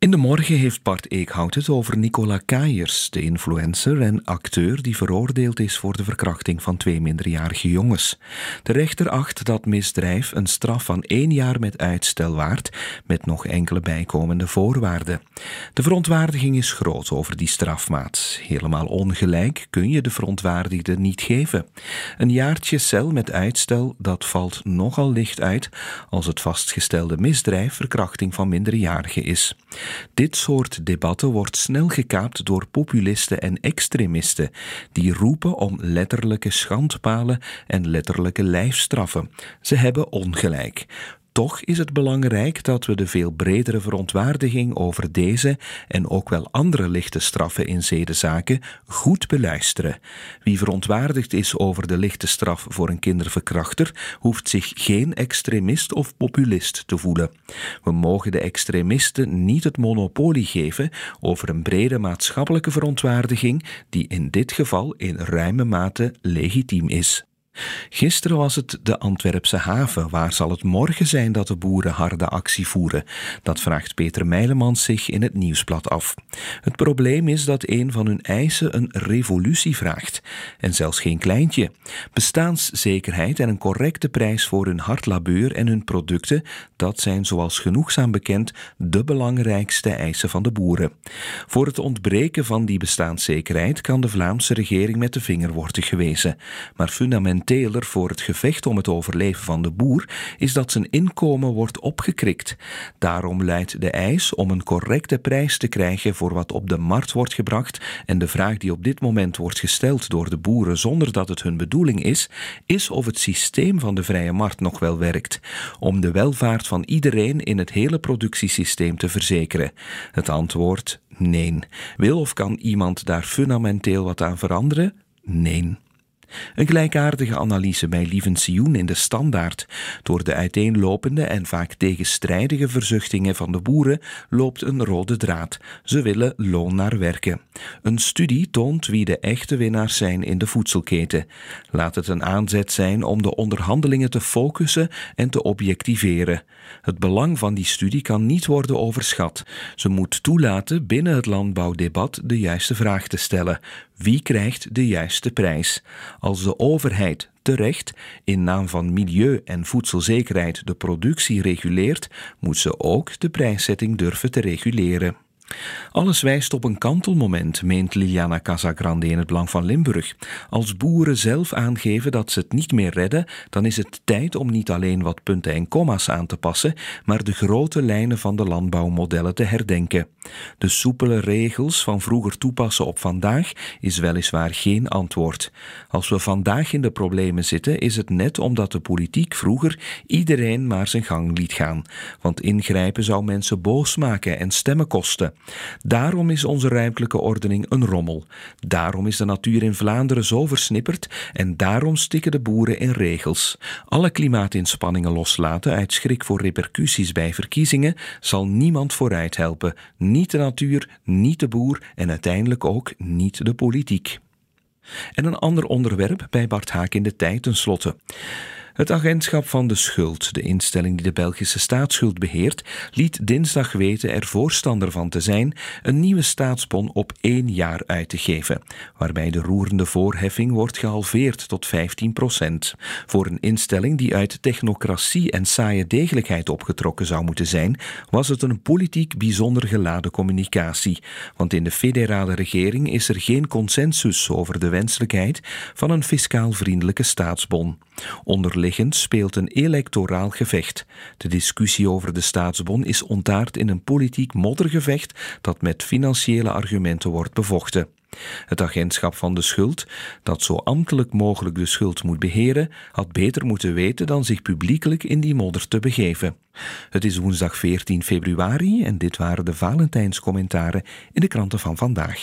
In de morgen heeft Bart Eekhout het over Nicola Kaiers, de influencer en acteur die veroordeeld is voor de verkrachting van twee minderjarige jongens. De rechter acht dat misdrijf een straf van één jaar met uitstel waard, met nog enkele bijkomende voorwaarden. De verontwaardiging is groot over die strafmaat. Helemaal ongelijk kun je de verontwaardigde niet geven. Een jaartje cel met uitstel, dat valt nogal licht uit als het vastgestelde misdrijf verkrachting van minderjarigen is. Dit soort debatten wordt snel gekaapt door populisten en extremisten, die roepen om letterlijke schandpalen en letterlijke lijfstraffen. Ze hebben ongelijk. Toch is het belangrijk dat we de veel bredere verontwaardiging over deze en ook wel andere lichte straffen in zedenzaken goed beluisteren. Wie verontwaardigd is over de lichte straf voor een kinderverkrachter, hoeft zich geen extremist of populist te voelen. We mogen de extremisten niet het monopolie geven over een brede maatschappelijke verontwaardiging, die in dit geval in ruime mate legitiem is. Gisteren was het de Antwerpse haven. Waar zal het morgen zijn dat de boeren harde actie voeren? Dat vraagt Peter Meilemans zich in het nieuwsblad af. Het probleem is dat een van hun eisen een revolutie vraagt. En zelfs geen kleintje. Bestaanszekerheid en een correcte prijs voor hun hard labeur en hun producten, dat zijn zoals genoegzaam bekend de belangrijkste eisen van de boeren. Voor het ontbreken van die bestaanszekerheid kan de Vlaamse regering met de vinger worden gewezen. Maar fundamenteel fundamenteler voor het gevecht om het overleven van de boer is dat zijn inkomen wordt opgekrikt. Daarom leidt de eis om een correcte prijs te krijgen voor wat op de markt wordt gebracht en de vraag die op dit moment wordt gesteld door de boeren zonder dat het hun bedoeling is, is of het systeem van de vrije markt nog wel werkt, om de welvaart van iedereen in het hele productiesysteem te verzekeren. Het antwoord nee. Wil of kan iemand daar fundamenteel wat aan veranderen? Nee. Een gelijkaardige analyse bij Lieven Sioen in de Standaard. Door de uiteenlopende en vaak tegenstrijdige verzuchtingen van de boeren loopt een rode draad. Ze willen loon naar werken. Een studie toont wie de echte winnaars zijn in de voedselketen. Laat het een aanzet zijn om de onderhandelingen te focussen en te objectiveren. Het belang van die studie kan niet worden overschat. Ze moet toelaten binnen het landbouwdebat de juiste vraag te stellen. Wie krijgt de juiste prijs? Als de overheid terecht in naam van milieu en voedselzekerheid de productie reguleert, moet ze ook de prijszetting durven te reguleren. Alles wijst op een kantelmoment, meent Liliana Casagrande in het Belang van Limburg. Als boeren zelf aangeven dat ze het niet meer redden, dan is het tijd om niet alleen wat punten en komma's aan te passen, maar de grote lijnen van de landbouwmodellen te herdenken. De soepele regels van vroeger toepassen op vandaag is weliswaar geen antwoord. Als we vandaag in de problemen zitten, is het net omdat de politiek vroeger iedereen maar zijn gang liet gaan. Want ingrijpen zou mensen boos maken en stemmen kosten. Daarom is onze ruimtelijke ordening een rommel. Daarom is de natuur in Vlaanderen zo versnipperd en daarom stikken de boeren in regels. Alle klimaatinspanningen loslaten uit schrik voor repercussies bij verkiezingen zal niemand vooruit helpen. Niet de natuur, niet de boer en uiteindelijk ook niet de politiek. En een ander onderwerp bij Bart Haak in de tijd tenslotte. Het agentschap van de schuld, de instelling die de Belgische staatsschuld beheert, liet dinsdag weten er voorstander van te zijn een nieuwe staatsbon op één jaar uit te geven, waarbij de roerende voorheffing wordt gehalveerd tot 15 procent. Voor een instelling die uit technocratie en saaie degelijkheid opgetrokken zou moeten zijn, was het een politiek bijzonder geladen communicatie, want in de federale regering is er geen consensus over de wenselijkheid van een fiscaal vriendelijke staatsbon. Speelt een electoraal gevecht. De discussie over de staatsbon is ontaard in een politiek moddergevecht dat met financiële argumenten wordt bevochten. Het agentschap van de schuld, dat zo ambtelijk mogelijk de schuld moet beheren, had beter moeten weten dan zich publiekelijk in die modder te begeven. Het is woensdag 14 februari en dit waren de Valentijnscommentaren in de kranten van vandaag.